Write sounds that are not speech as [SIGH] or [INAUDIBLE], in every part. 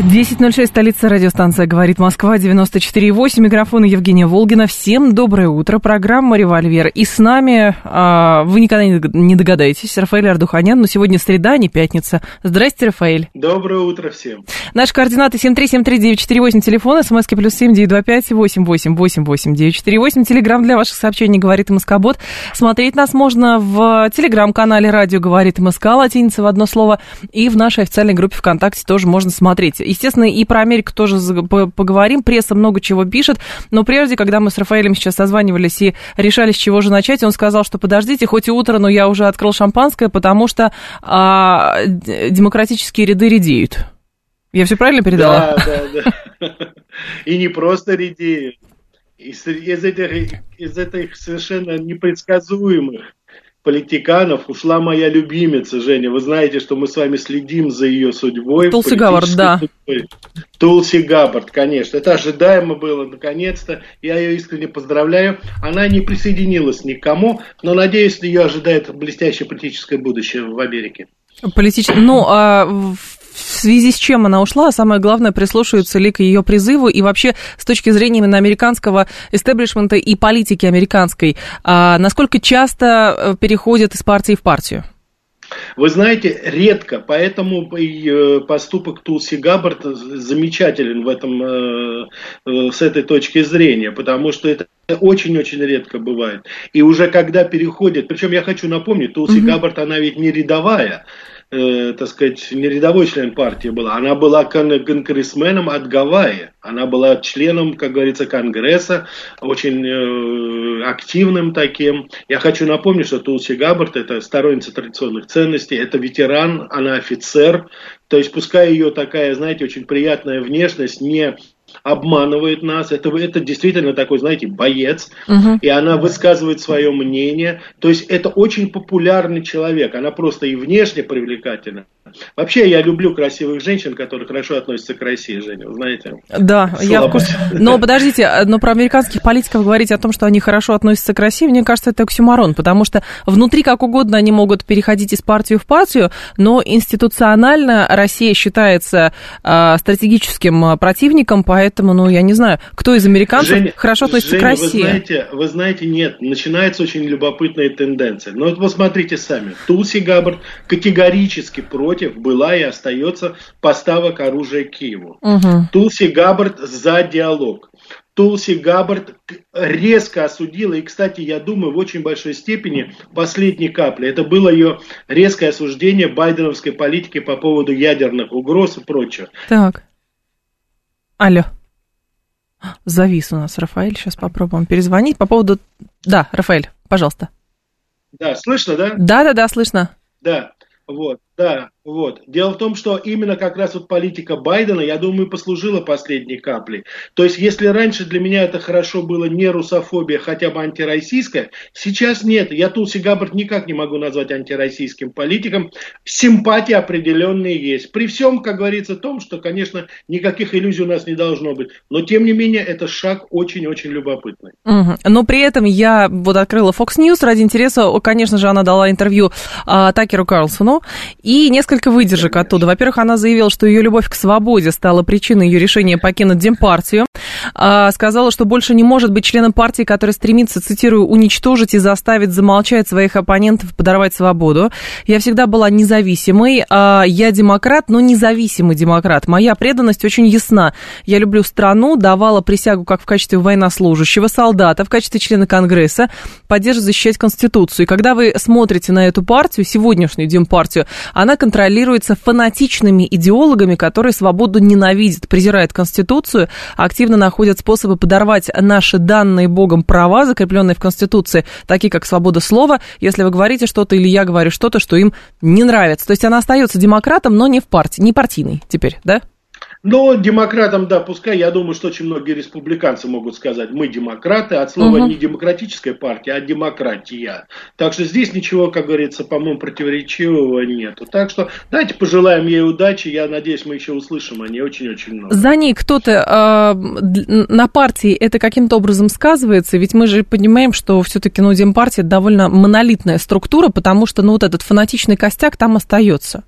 10.06, столица радиостанция «Говорит Москва», 94.8, микрофон Евгения Волгина. Всем доброе утро, программа «Револьвер». И с нами, а, вы никогда не догадаетесь, Рафаэль Ардуханян, но сегодня среда, а не пятница. Здрасте, Рафаэль. Доброе утро всем. Наши координаты 7373948, телефон, смски плюс 7925 888 948, телеграмм для ваших сообщений «Говорит Москобот». Смотреть нас можно в телеграм-канале «Радио говорит МСК», латиница в одно слово, и в нашей официальной группе ВКонтакте тоже можно смотреть. Естественно, и про Америку тоже поговорим. Пресса много чего пишет. Но прежде, когда мы с Рафаэлем сейчас созванивались и решали, с чего же начать, он сказал, что подождите, хоть и утро, но я уже открыл шампанское, потому что а, демократические ряды редеют. Я все правильно передала? Да, да, да. И не просто редеют. Из, из, этих, из этих совершенно непредсказуемых политиканов ушла моя любимица, Женя. Вы знаете, что мы с вами следим за ее судьбой. Тулси Габбард, да. Тулси Габбард, конечно. Это ожидаемо было, наконец-то. Я ее искренне поздравляю. Она не присоединилась ни к кому, но, надеюсь, ее ожидает блестящее политическое будущее в Америке. Политическое. Ну, а в связи с чем она ушла, а самое главное, прислушиваются ли к ее призыву и вообще с точки зрения именно американского истеблишмента и политики американской, а насколько часто э, переходят из партии в партию? Вы знаете, редко, поэтому э, поступок Тулси Габбард замечателен в этом, э, с этой точки зрения, потому что это очень-очень редко бывает. И уже когда переходит, причем я хочу напомнить, Тулси mm-hmm. Габбард, она ведь не рядовая, э, так сказать, не рядовой член партии была, она была кон- конгрессменом от Гавайи, она была членом, как говорится, Конгресса, очень э, активным таким. Я хочу напомнить, что Тулси Габбард это сторонница традиционных ценностей, это ветеран, она офицер, то есть пускай ее такая, знаете, очень приятная внешность не обманывает нас. Это, это действительно такой, знаете, боец. Угу. И она высказывает свое мнение. То есть это очень популярный человек. Она просто и внешне привлекательна. Вообще я люблю красивых женщин, которые хорошо относятся к России, Женя, вы знаете. Да, я в курсе. Но подождите, но про американских политиков говорить о том, что они хорошо относятся к России, мне кажется, это оксюмарон, потому что внутри как угодно они могут переходить из партии в партию, но институционально Россия считается э, стратегическим противником, поэтому, ну, я не знаю, кто из американцев Женя, хорошо относится Женя, к России. Вы знаете, вы знаете, нет, начинается очень любопытная тенденция. Но вот посмотрите сами, Тулси Габбард категорически против против была и остается поставок оружия Киеву. Угу. Тулси Габбард за диалог. Тулси Габбард резко осудила, и, кстати, я думаю, в очень большой степени последней капли. Это было ее резкое осуждение байденовской политики по поводу ядерных угроз и прочего. Так. Алло. Завис у нас Рафаэль. Сейчас попробуем перезвонить по поводу... Да, Рафаэль, пожалуйста. Да, слышно, да? Да-да-да, слышно. Да, вот, да. Вот. Дело в том, что именно как раз вот политика Байдена, я думаю, послужила последней каплей. То есть, если раньше для меня это хорошо было не русофобия, хотя бы антироссийская, сейчас нет. Я Тулси Габбард никак не могу назвать антироссийским политиком. Симпатии определенные есть. При всем, как говорится, том, что, конечно, никаких иллюзий у нас не должно быть. Но, тем не менее, это шаг очень-очень любопытный. Угу. Но при этом я вот открыла Fox News ради интереса. Конечно же, она дала интервью а, Такеру Карлсону. Несколько несколько выдержек оттуда. Во-первых, она заявила, что ее любовь к свободе стала причиной ее решения покинуть Демпартию. А, сказала, что больше не может быть членом партии, которая стремится, цитирую, уничтожить и заставить замолчать своих оппонентов, подорвать свободу. Я всегда была независимой. А, я демократ, но независимый демократ. Моя преданность очень ясна. Я люблю страну, давала присягу как в качестве военнослужащего, солдата, в качестве члена Конгресса, поддерживать, защищать Конституцию. И когда вы смотрите на эту партию, сегодняшнюю Демпартию, она контролирует контролируется фанатичными идеологами, которые свободу ненавидят, презирают Конституцию, активно находят способы подорвать наши данные Богом права, закрепленные в Конституции, такие как свобода слова, если вы говорите что-то или я говорю что-то, что им не нравится. То есть она остается демократом, но не в партии, не партийной теперь, да? Но демократам, да, пускай, я думаю, что очень многие республиканцы могут сказать, мы демократы, от слова угу. не демократическая партия, а демократия. Так что здесь ничего, как говорится, по-моему, противоречивого нету. Так что давайте пожелаем ей удачи, я надеюсь, мы еще услышим о ней очень-очень много. За ней кто-то э, на партии это каким-то образом сказывается, ведь мы же понимаем, что все-таки, ну, Демпартия довольно монолитная структура, потому что, ну, вот этот фанатичный костяк там остается.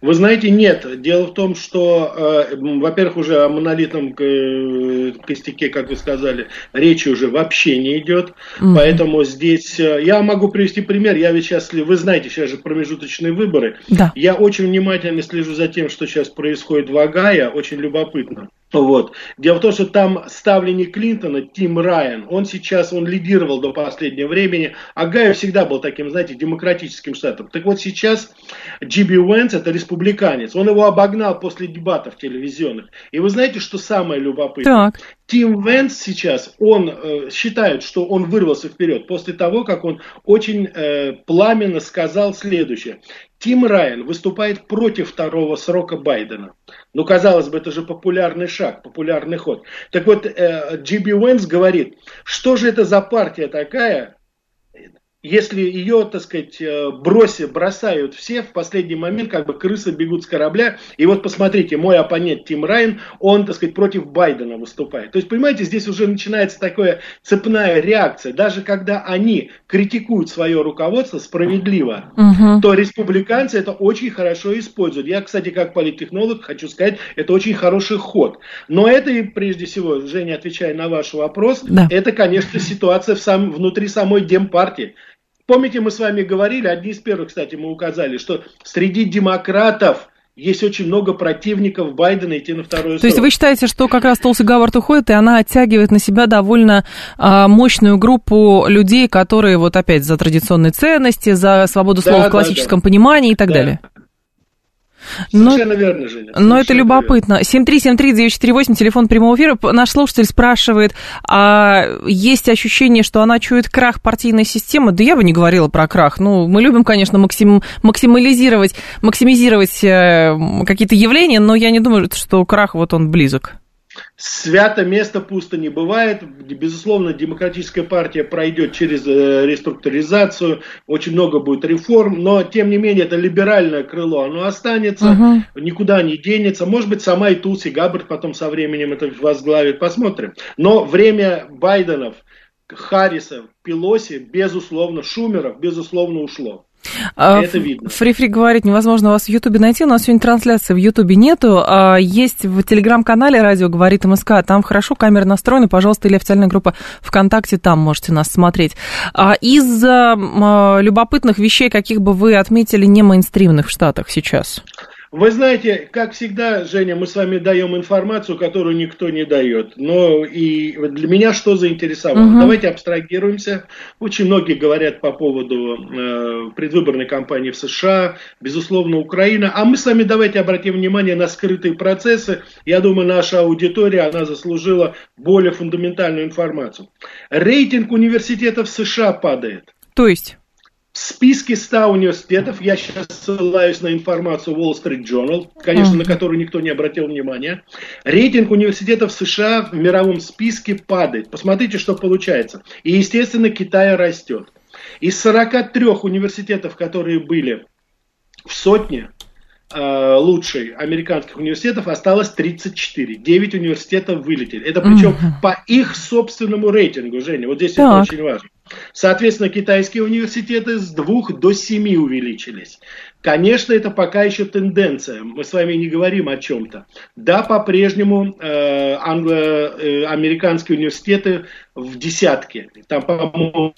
Вы знаете, нет. Дело в том, что, э, во-первых, уже о монолитном э, костяке, как вы сказали, речи уже вообще не идет. Mm-hmm. Поэтому здесь э, я могу привести пример. Я ведь сейчас, вы знаете, сейчас же промежуточные выборы. Да. Я очень внимательно слежу за тем, что сейчас происходит в Агае. Очень любопытно. Вот. Дело в том, что там ставленник Клинтона, Тим Райан, он сейчас, он лидировал до последнего времени, а Гайо всегда был таким, знаете, демократическим штатом. Так вот сейчас Джиби Уэнс, это республиканец, он его обогнал после дебатов телевизионных. И вы знаете, что самое любопытное? Так. Тим Венс сейчас, он э, считает, что он вырвался вперед после того, как он очень э, пламенно сказал следующее. Тим Райан выступает против второго срока Байдена. Ну, казалось бы, это же популярный шаг, популярный ход. Так вот, э, Джиби Уэнс говорит, что же это за партия такая, если ее, так сказать, э, бросят, бросают все, в последний момент как бы крысы бегут с корабля. И вот посмотрите, мой оппонент Тим Райан, он, так сказать, против Байдена выступает. То есть, понимаете, здесь уже начинается такая цепная реакция. Даже когда они критикуют свое руководство справедливо, угу. то республиканцы это очень хорошо используют. Я, кстати, как политтехнолог хочу сказать, это очень хороший ход. Но это, и прежде всего, Женя, отвечая на ваш вопрос, да. это, конечно, ситуация в сам, внутри самой Демпартии. Помните, мы с вами говорили, одни из первых, кстати, мы указали, что среди демократов есть очень много противников Байдена идти на срок. То есть вы считаете, что как раз Толси Гавард уходит, и она оттягивает на себя довольно а, мощную группу людей, которые вот опять за традиционные ценности, за свободу слова да, в классическом да, да. понимании и так да. далее? Совершенно но, верно, Женя. Но это любопытно. 7373948, телефон прямого эфира. Наш слушатель спрашивает, а есть ощущение, что она чует крах партийной системы? Да я бы не говорила про крах. Ну, мы любим, конечно, максим, максимализировать, максимизировать э, какие-то явления, но я не думаю, что крах вот он близок. Свято место пусто не бывает. Безусловно, демократическая партия пройдет через э, реструктуризацию, очень много будет реформ, но тем не менее это либеральное крыло, оно останется, угу. никуда не денется. Может быть, сама и Тулси Габбард потом со временем это возглавит, посмотрим. Но время Байденов, Харрисов, Пелоси, безусловно, Шумеров, безусловно, ушло. А, Это видно. Фри-фри говорит, невозможно вас в Ютубе найти. У нас сегодня трансляции в Ютубе нету. А есть в телеграм-канале радио говорит МСК. Там хорошо камеры настроены. Пожалуйста, или официальная группа ВКонтакте, там можете нас смотреть. А из любопытных вещей, каких бы вы отметили не мейнстримных в Штатах сейчас? Вы знаете, как всегда, Женя, мы с вами даем информацию, которую никто не дает. Но и для меня что заинтересовало? Угу. Давайте абстрагируемся. Очень многие говорят по поводу э, предвыборной кампании в США, безусловно, Украина. А мы с вами давайте обратим внимание на скрытые процессы. Я думаю, наша аудитория, она заслужила более фундаментальную информацию. Рейтинг университетов США падает. То есть? В списке 100 университетов, я сейчас ссылаюсь на информацию Wall Street Journal, конечно, на которую никто не обратил внимания, рейтинг университетов США в мировом списке падает. Посмотрите, что получается. И, естественно, Китай растет. Из 43 университетов, которые были в сотне, э, лучших американских университетов осталось 34. 9 университетов вылетели. Это причем mm-hmm. по их собственному рейтингу, Женя. Вот здесь так. это очень важно. Соответственно, китайские университеты с двух до семи увеличились. Конечно, это пока еще тенденция. Мы с вами не говорим о чем-то. Да, по-прежнему э, англо-американские э, университеты в десятке. Там, по-моему,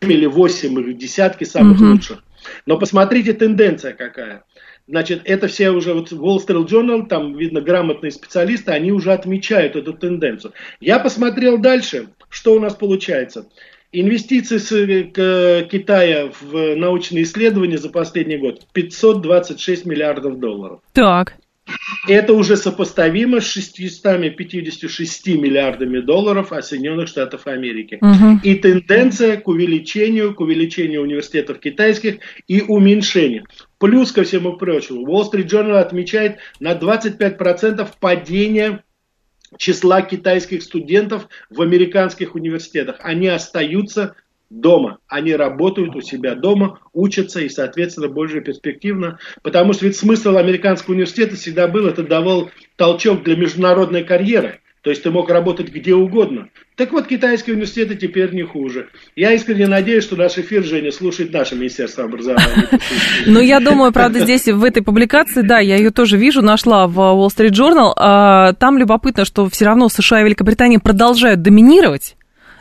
или восемь или десятки самых mm-hmm. лучших. Но посмотрите, тенденция какая. Значит, это все уже, вот Wall Street Journal, там, видно, грамотные специалисты, они уже отмечают эту тенденцию. Я посмотрел дальше, что у нас получается. Инвестиции с э, Китая в научные исследования за последний год 526 миллиардов долларов. Так. Это уже сопоставимо с 656 миллиардами долларов от Соединенных Штатов Америки. Угу. И тенденция к увеличению, к увеличению университетов китайских и уменьшению. Плюс ко всему прочему, Wall Street Journal отмечает на 25% падение числа китайских студентов в американских университетах. Они остаются дома. Они работают у себя дома, учатся и, соответственно, больше перспективно. Потому что ведь смысл американского университета всегда был, это давал толчок для международной карьеры. То есть ты мог работать где угодно. Так вот, китайские университеты теперь не хуже. Я искренне надеюсь, что наш эфир, Женя, слушает наше Министерство образования. [LAUGHS] Ну, я думаю, правда, здесь в этой публикации, да, я ее тоже вижу, нашла в Wall Street Journal. А, там любопытно, что все равно США и Великобритания продолжают доминировать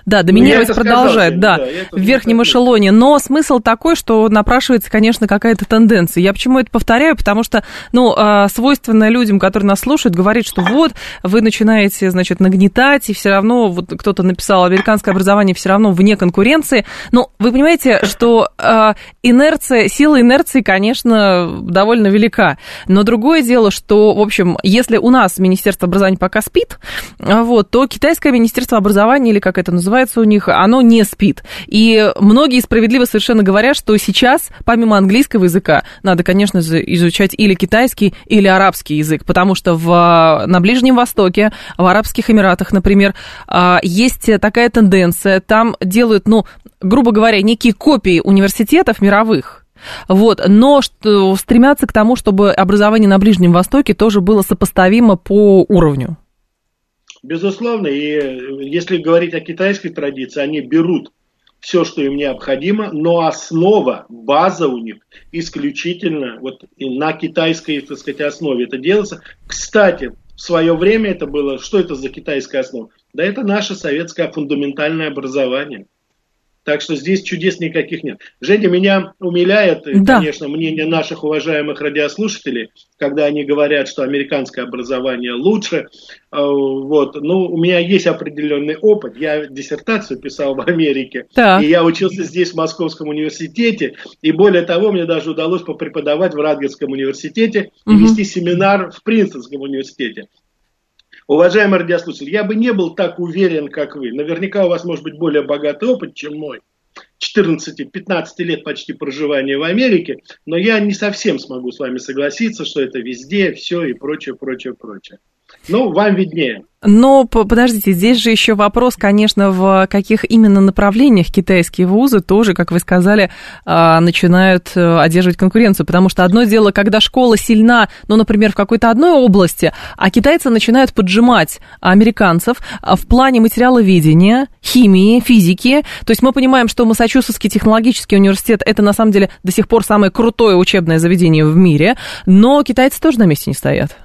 да, доминировать продолжает, сказал, да, да в верхнем эшелоне. Но смысл такой, что напрашивается, конечно, какая-то тенденция. Я почему это повторяю? Потому что, ну, а, свойственно людям, которые нас слушают, говорить, что вот, вы начинаете, значит, нагнетать, и все равно, вот кто-то написал, американское образование все равно вне конкуренции. Но вы понимаете, что э, инерция, сила инерции, конечно, довольно велика. Но другое дело, что, в общем, если у нас Министерство образования пока спит, вот, то китайское Министерство образования, или как это называется, называется у них, оно не спит. И многие справедливо совершенно говорят, что сейчас, помимо английского языка, надо, конечно изучать или китайский, или арабский язык, потому что в, на Ближнем Востоке, в Арабских Эмиратах, например, а, есть такая тенденция, там делают, ну, грубо говоря, некие копии университетов мировых, вот, но что, стремятся к тому, чтобы образование на Ближнем Востоке тоже было сопоставимо по уровню. Безусловно, и э, если говорить о китайской традиции, они берут все, что им необходимо, но основа, база у них исключительно вот на китайской, так сказать, основе это делается. Кстати, в свое время это было, что это за китайская основа? Да это наше советское фундаментальное образование. Так что здесь чудес никаких нет. Женя, меня умиляет, да. конечно, мнение наших уважаемых радиослушателей, когда они говорят, что американское образование лучше. А, вот. Ну, у меня есть определенный опыт. Я диссертацию писал в Америке. Да. И я учился здесь, в Московском университете. И более того, мне даже удалось попреподавать в Радгерском университете и угу. вести семинар в Принстонском университете. Уважаемый радиослушатель, я бы не был так уверен, как вы. Наверняка у вас может быть более богатый опыт, чем мой. 14-15 лет почти проживания в Америке, но я не совсем смогу с вами согласиться, что это везде, все и прочее, прочее, прочее. Ну, вам виднее. Но подождите, здесь же еще вопрос, конечно, в каких именно направлениях китайские вузы тоже, как вы сказали, а, начинают э, одерживать конкуренцию. Потому что одно дело, когда школа сильна, ну, например, в какой-то одной области, а китайцы начинают поджимать американцев а, в плане материаловедения, химии, физики. То есть мы понимаем, что Массачусетский технологический университет это на самом деле до сих пор самое крутое учебное заведение в мире, но китайцы тоже на месте не стоят.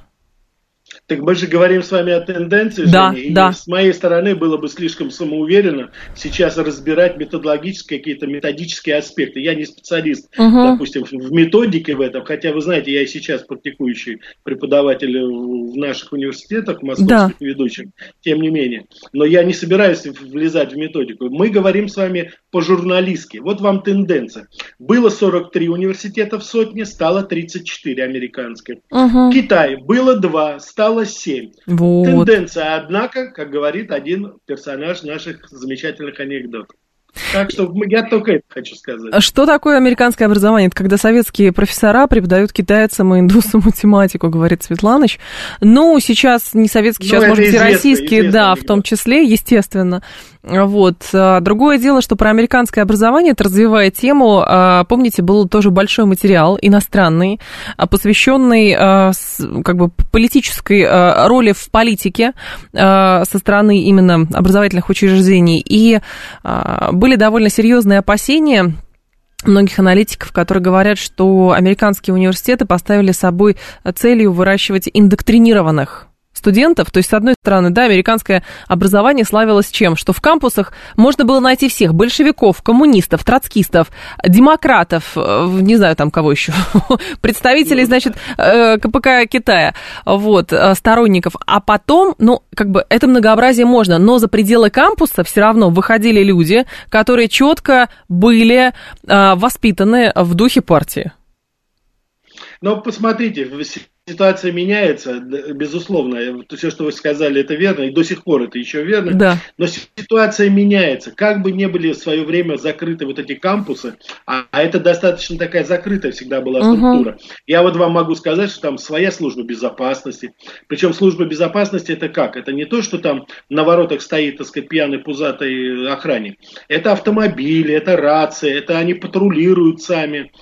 Так мы же говорим с вами о тенденции, да, Женя, и да. с моей стороны было бы слишком самоуверенно сейчас разбирать методологические какие-то методические аспекты. Я не специалист, угу. допустим, в методике в этом, хотя вы знаете, я и сейчас практикующий преподаватель в наших университетах московских да. ведущих, тем не менее. Но я не собираюсь влезать в методику. Мы говорим с вами по-журналистски. Вот вам тенденция. Было 43 университета в сотне, стало 34 американских. Угу. Китай было 2, стало стало 7. Вот. Тенденция, однако, как говорит один персонаж наших замечательных анекдотов. Так что я только это хочу сказать. Что такое американское образование? Это когда советские профессора преподают китайцам и индусам [LAUGHS] математику, говорит Светланыч. Ну, сейчас не советские, сейчас, ну, может быть, и российские, да, в том числе, естественно. Вот. А, другое дело, что про американское образование, это развивая тему, а, помните, был тоже большой материал иностранный, а, посвященный как бы политической роли в политике со стороны именно образовательных учреждений. И были довольно серьезные опасения многих аналитиков, которые говорят, что американские университеты поставили собой целью выращивать индоктринированных студентов. То есть, с одной стороны, да, американское образование славилось чем? Что в кампусах можно было найти всех большевиков, коммунистов, троцкистов, демократов, э, не знаю там кого еще, [LAUGHS] представителей, значит, э, КПК Китая, вот, э, сторонников. А потом, ну, как бы это многообразие можно, но за пределы кампуса все равно выходили люди, которые четко были воспитаны в духе партии. Но посмотрите, ситуация меняется, безусловно. Все, что вы сказали, это верно, и до сих пор это еще верно. Да. Но ситуация меняется. Как бы не были в свое время закрыты вот эти кампусы, а, а это достаточно такая закрытая всегда была структура. Угу. Я вот вам могу сказать, что там своя служба безопасности. Причем служба безопасности это как? Это не то, что там на воротах стоит, так сказать, пьяный пузатый охранник. Это автомобили, это рации, это они патрулируют сами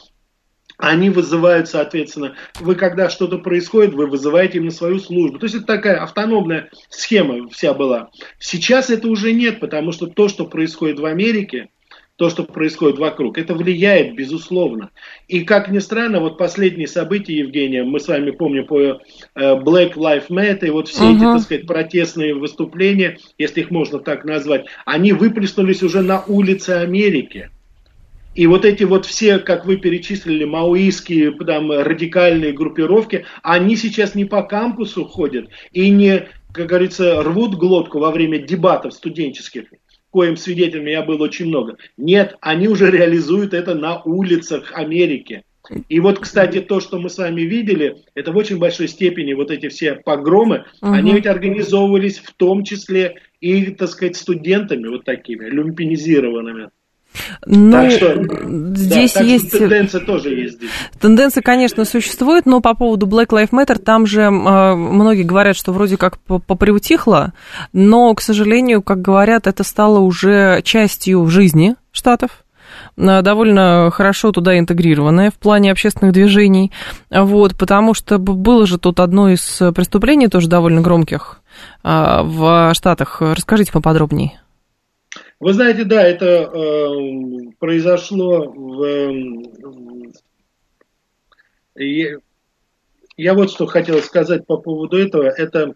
они вызывают, соответственно, вы когда что-то происходит, вы вызываете им на свою службу. То есть это такая автономная схема вся была. Сейчас это уже нет, потому что то, что происходит в Америке, то, что происходит вокруг, это влияет, безусловно. И как ни странно, вот последние события, Евгения, мы с вами помним по э, Black Lives Matter, и вот все uh-huh. эти, так сказать, протестные выступления, если их можно так назвать, они выплеснулись уже на улице Америки. И вот эти вот все, как вы перечислили, маоистские там, радикальные группировки, они сейчас не по кампусу ходят и не, как говорится, рвут глотку во время дебатов студенческих, коим свидетелями я был очень много. Нет, они уже реализуют это на улицах Америки. И вот, кстати, то, что мы с вами видели, это в очень большой степени вот эти все погромы, угу. они ведь организовывались в том числе и, так сказать, студентами вот такими, люмпинизированными. Ну, так что, здесь да, есть... Тенденция тоже есть здесь. Тенденция, конечно, существует, но по поводу Black Lives Matter, там же э, многие говорят, что вроде как поприутихло, но, к сожалению, как говорят, это стало уже частью жизни Штатов довольно хорошо туда интегрированная в плане общественных движений, вот, потому что было же тут одно из преступлений, тоже довольно громких, в Штатах. Расскажите поподробнее. Вы знаете, да, это э, произошло в... Э, я вот что хотел сказать по поводу этого. Это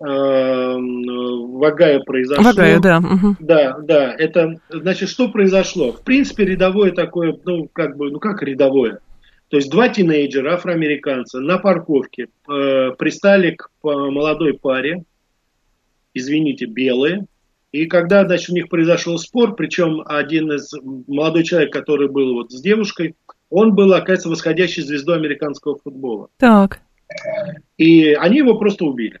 э, в Агае произошло. В Агае, да. Угу. Да, да. Это, значит, что произошло? В принципе, рядовое такое, ну, как бы, ну, как рядовое? То есть два тинейджера, афроамериканца, на парковке э, пристали к молодой паре, извините, белые, и когда, значит, у них произошел спор, причем один из молодой человек, который был вот с девушкой, он был, оказывается, восходящей звездой американского футбола. Так. И они его просто убили.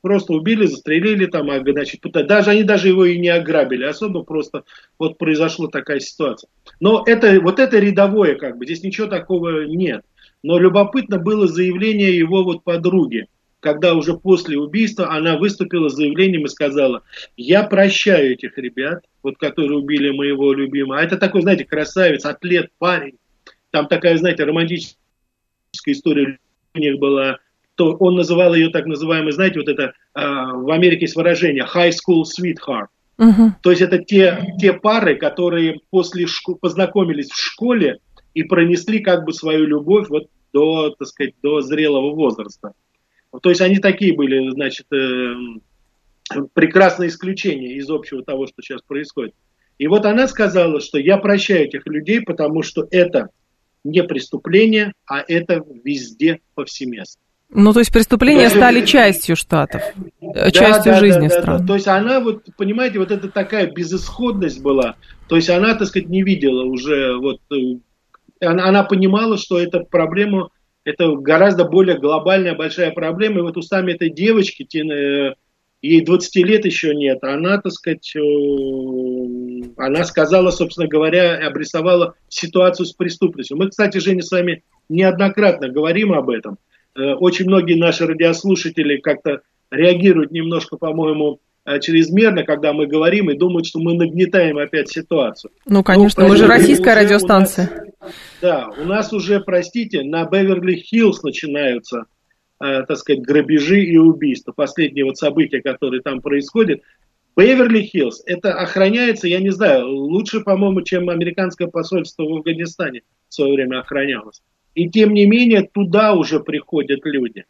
Просто убили, застрелили там, а, значит, даже они даже его и не ограбили особо, просто вот произошла такая ситуация. Но это, вот это рядовое как бы, здесь ничего такого нет. Но любопытно было заявление его вот подруги когда уже после убийства она выступила с заявлением и сказала, я прощаю этих ребят, вот которые убили моего любимого. А это такой, знаете, красавец, атлет, парень. Там такая, знаете, романтическая история у них была. То он называл ее так называемый, знаете, вот это э, в Америке есть выражение high school sweetheart. Uh-huh. То есть это те, те пары, которые после шко- познакомились в школе и пронесли как бы свою любовь вот до, так сказать, до зрелого возраста. То есть они такие были, значит, э, прекрасное исключение из общего того, что сейчас происходит. И вот она сказала, что я прощаю этих людей, потому что это не преступление, а это везде повсеместно. Ну, то есть преступления да, стали частью штатов, да, частью да, жизни да, стран. Да, да. То есть она, вот, понимаете, вот это такая безысходность была. То есть она, так сказать, не видела уже, вот, э, она, она понимала, что эта проблема это гораздо более глобальная большая проблема. И вот устами этой девочки, э, ей 20 лет еще нет, она, так сказать, э, она сказала, собственно говоря, обрисовала ситуацию с преступностью. Мы, кстати, Женя, с вами неоднократно говорим об этом. Э, очень многие наши радиослушатели как-то реагируют немножко, по-моему, чрезмерно, когда мы говорим и думают, что мы нагнетаем опять ситуацию. Ну, конечно, ну, мы же российская радиостанция. Да, у нас уже, простите, на Беверли-Хиллз начинаются, э, так сказать, грабежи и убийства. Последние вот события, которые там происходят. Беверли-Хиллз, это охраняется, я не знаю, лучше, по-моему, чем американское посольство в Афганистане в свое время охранялось. И тем не менее, туда уже приходят люди.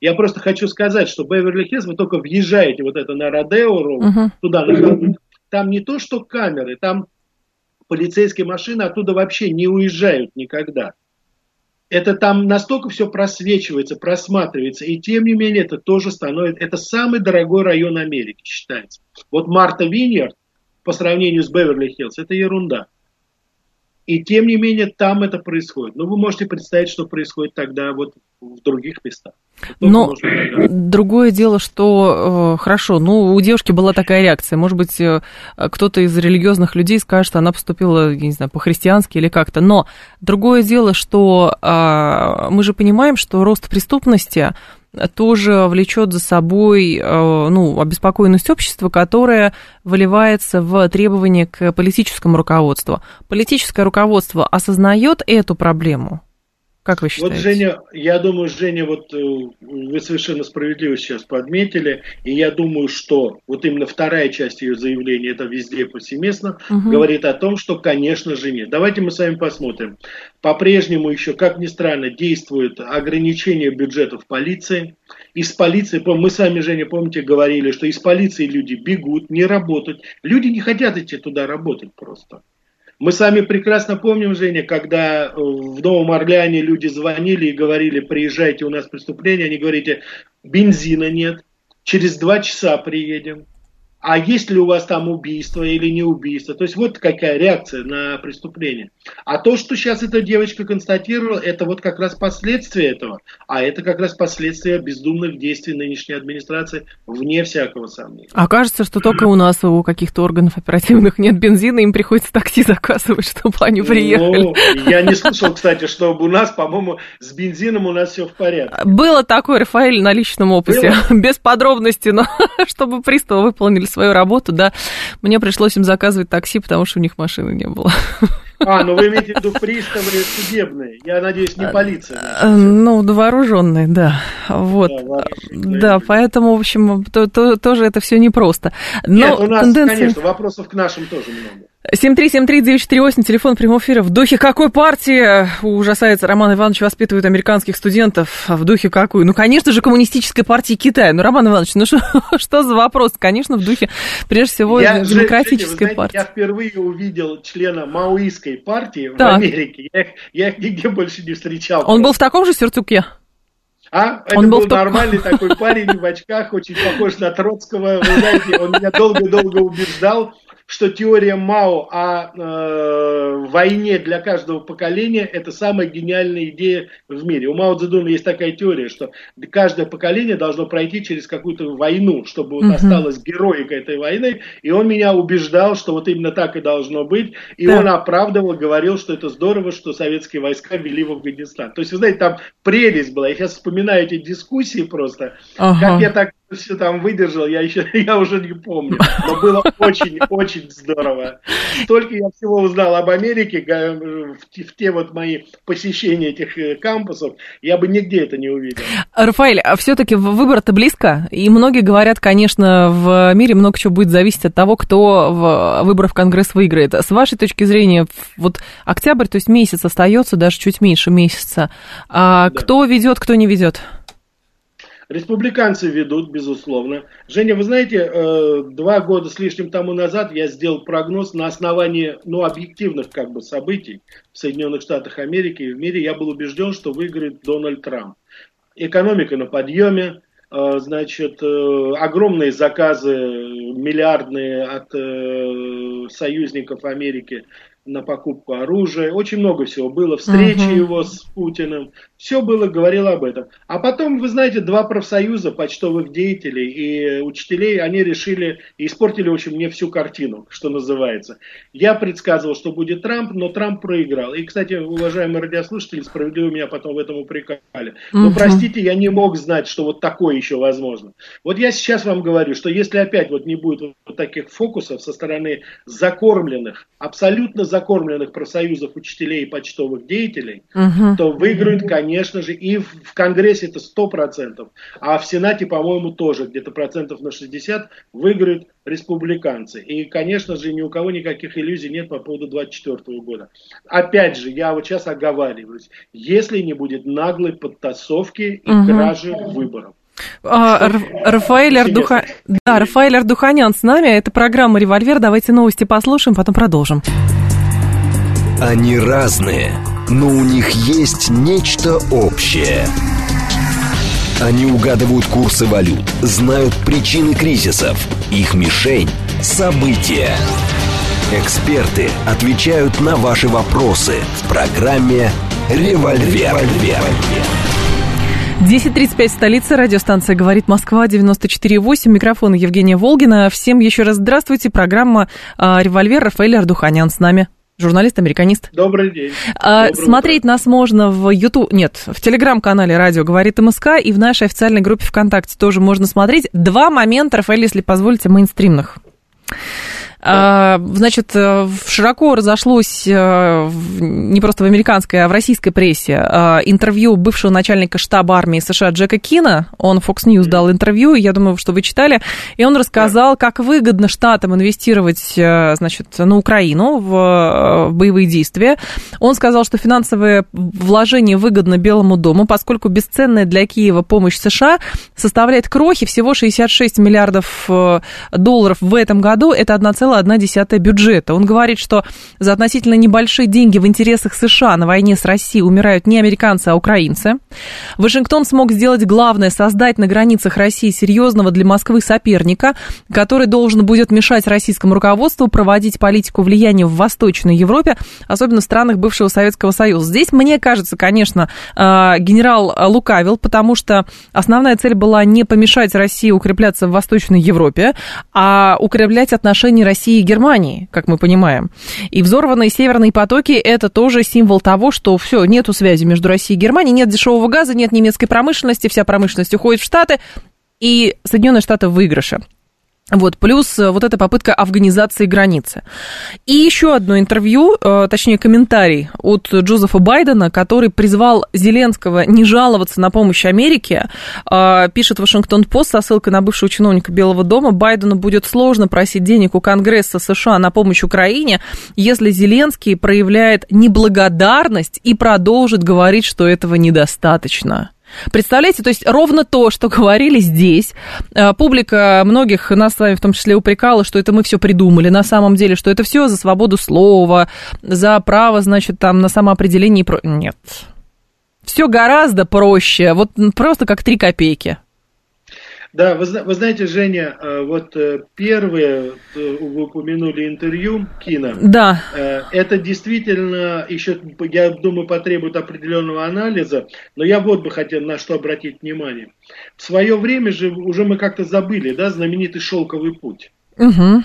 Я просто хочу сказать, что Беверли-Хиллз, вы только въезжаете вот это на Родео, uh-huh. туда, на, там не то, что камеры, там полицейские машины оттуда вообще не уезжают никогда. Это там настолько все просвечивается, просматривается, и тем не менее это тоже становится, это самый дорогой район Америки считается. Вот Марта Виньерд по сравнению с Беверли-Хиллз, это ерунда. И тем не менее там это происходит. Но ну, вы можете представить, что происходит тогда вот в других местах. Но другое дело, что э, хорошо, ну у девушки была такая реакция. Может быть, э, кто-то из религиозных людей скажет, что она поступила, я не знаю, по-христиански или как-то. Но другое дело, что э, мы же понимаем, что рост преступности тоже влечет за собой э, ну, обеспокоенность общества, которая выливается в требования к политическому руководству. Политическое руководство осознает эту проблему? Как вы считаете? Вот, Женя, я думаю, Женя, вот э, вы совершенно справедливо сейчас подметили, и я думаю, что вот именно вторая часть ее заявления, это везде повсеместно, угу. говорит о том, что, конечно же, нет. Давайте мы с вами посмотрим. По-прежнему еще, как ни странно, действует ограничение бюджетов полиции. Из полиции, мы с вами, Женя, помните, говорили, что из полиции люди бегут, не работают. Люди не хотят идти туда работать просто. Мы сами прекрасно помним, Женя, когда э, в Новом Орлеане люди звонили и говорили, приезжайте, у нас преступление, они говорите, бензина нет, через два часа приедем а есть ли у вас там убийство или не убийство. То есть вот какая реакция на преступление. А то, что сейчас эта девочка констатировала, это вот как раз последствия этого. А это как раз последствия бездумных действий нынешней администрации, вне всякого сомнения. А кажется, что только у нас, у каких-то органов оперативных нет бензина, им приходится такси заказывать, [LAUGHS] чтобы они приехали. Ну, я не слышал, кстати, чтобы у нас, по-моему, с бензином у нас все в порядке. Было такое, Рафаэль, на личном опыте. Было? [LAUGHS] Без подробностей, но [LAUGHS] чтобы приставы выполнили свою работу, да, мне пришлось им заказывать такси, потому что у них машины не было. А, ну вы имеете в виду приставы судебные. Я надеюсь, не полиция. Значит. Ну, вооруженные, да. Вот. Да, да поэтому, в общем, то, то, тоже это все непросто. Но Нет, у нас, конечно, вопросов к нашим тоже много. 7373948, телефон прямого эфира. В духе какой партии ужасается Роман Иванович воспитывает американских студентов? В духе какой? Ну, конечно же, коммунистической партии Китая. Ну, Роман Иванович, ну [LAUGHS] что, что за вопрос? Конечно, в духе, прежде всего, я, демократической Женя, партии. Я впервые увидел члена маоистской партии так. в Америке. Я, я их нигде больше не встречал. Он был в таком же сюртуке? А? Это он был, был нормальный такой парень в очках, очень похож на Троцкого. Вы знаете, он меня долго-долго убеждал, что теория Мао о э, войне для каждого поколения – это самая гениальная идея в мире. У Мао Цзэдуна есть такая теория, что каждое поколение должно пройти через какую-то войну, чтобы вот осталась героика этой войны. И он меня убеждал, что вот именно так и должно быть. И да. он оправдывал, говорил, что это здорово, что советские войска вели в Афганистан. То есть, вы знаете, там прелесть была. Я сейчас вспоминаю эти дискуссии просто. Ага. Как я так все там выдержал, я еще [LAUGHS] я уже не помню. Но было очень-очень здорово. Столько я всего узнал об Америке в, в те вот мои посещения этих э, кампусов, я бы нигде это не увидел. Рафаэль, а все-таки выбор-то близко, и многие говорят, конечно, в мире много чего будет зависеть от того, кто в выборы в Конгресс выиграет. С вашей точки зрения, вот октябрь, то есть месяц остается, даже чуть меньше месяца. А да. Кто ведет, кто не ведет? Республиканцы ведут, безусловно. Женя, вы знаете, э, два года с лишним тому назад я сделал прогноз на основании ну, объективных как бы, событий в Соединенных Штатах Америки и в мире. Я был убежден, что выиграет Дональд Трамп. Экономика на подъеме, э, значит, э, огромные заказы миллиардные от союзников Америки на покупку оружия, очень много всего было, встречи uh-huh. его с Путиным, все было, говорило об этом. А потом, вы знаете, два профсоюза почтовых деятелей и учителей, они решили испортили, в общем, мне всю картину, что называется. Я предсказывал, что будет Трамп, но Трамп проиграл. И, кстати, уважаемые радиослушатели, справедливо меня потом в этом упрекали. Uh-huh. Но, простите, я не мог знать, что вот такое еще возможно. Вот я сейчас вам говорю, что если опять вот не будет вот таких фокусов со стороны закормленных, абсолютно закормленных, закормленных профсоюзов учителей и почтовых деятелей, угу. то выиграют, конечно же, и в, в Конгрессе это 100%, а в Сенате, по-моему, тоже где-то процентов на 60 выиграют республиканцы. И, конечно же, ни у кого никаких иллюзий нет по поводу 2024 года. Опять же, я вот сейчас оговариваюсь, если не будет наглой подтасовки и угу. кражи выборов. А, Рафаэль, Ардуха... да, Рафаэль Ардуханян с нами. Это программа «Револьвер». Давайте новости послушаем, потом продолжим. Они разные, но у них есть нечто общее. Они угадывают курсы валют, знают причины кризисов. Их мишень – события. Эксперты отвечают на ваши вопросы в программе «Револьвер». «Револьвер». 10.35 столица, радиостанция «Говорит Москва», 94.8, микрофон Евгения Волгина. Всем еще раз здравствуйте, программа а, «Револьвер» Рафаэль Ардуханян с нами. Журналист-американист. Добрый день. А, Добрый смотреть утро. нас можно в YouTube, нет, в телеграм-канале «Радио говорит МСК» и в нашей официальной группе ВКонтакте тоже можно смотреть. Два момента, Рафаэль, если позволите, мейнстримных. А, значит, э, широко разошлось э, не просто в американской, а в российской прессе э, интервью бывшего начальника штаба армии США Джека Кина. Он Fox News дал интервью, я думаю, что вы читали. И он рассказал, как выгодно штатам инвестировать, значит, на Украину в боевые действия. Он сказал, что финансовые вложения выгодно Белому дому, поскольку бесценная для Киева помощь США составляет крохи всего 66 миллиардов долларов в этом году. Это 1,1 1,1 бюджета. Он говорит, что за относительно небольшие деньги в интересах США на войне с Россией умирают не американцы, а украинцы. Вашингтон смог сделать главное – создать на границах России серьезного для Москвы соперника, который должен будет мешать российскому руководству проводить политику влияния в Восточной Европе, особенно в странах бывшего Советского Союза. Здесь, мне кажется, конечно, а, генерал лукавил, потому что основная цель была не помешать России укрепляться в Восточной Европе, а укреплять отношения России России и Германии, как мы понимаем. И взорванные северные потоки – это тоже символ того, что все, нету связи между Россией и Германией, нет дешевого газа, нет немецкой промышленности, вся промышленность уходит в Штаты, и Соединенные Штаты в выигрыше. Вот, плюс э, вот эта попытка афганизации границы. И еще одно интервью, э, точнее комментарий от Джозефа Байдена, который призвал Зеленского не жаловаться на помощь Америке. Э, пишет Вашингтон-Пост со ссылкой на бывшего чиновника Белого дома. Байдену будет сложно просить денег у Конгресса США на помощь Украине, если Зеленский проявляет неблагодарность и продолжит говорить, что этого недостаточно. Представляете, то есть ровно то, что [LAUGHS] говорили здесь, э, публика многих нас с вами в том числе упрекала, что это мы все придумали, на самом деле, что это все за свободу слова, за право, значит, там на самоопределение. Нет. Все гораздо проще, вот просто как три копейки. Да, вы, вы знаете, Женя, э, вот э, первое, э, вы упомянули интервью Кина. Да. Это действительно еще, я думаю, потребует определенного анализа, но я вот бы хотел на что обратить внимание. В свое время же уже мы как-то забыли, да, знаменитый шелковый путь. Угу.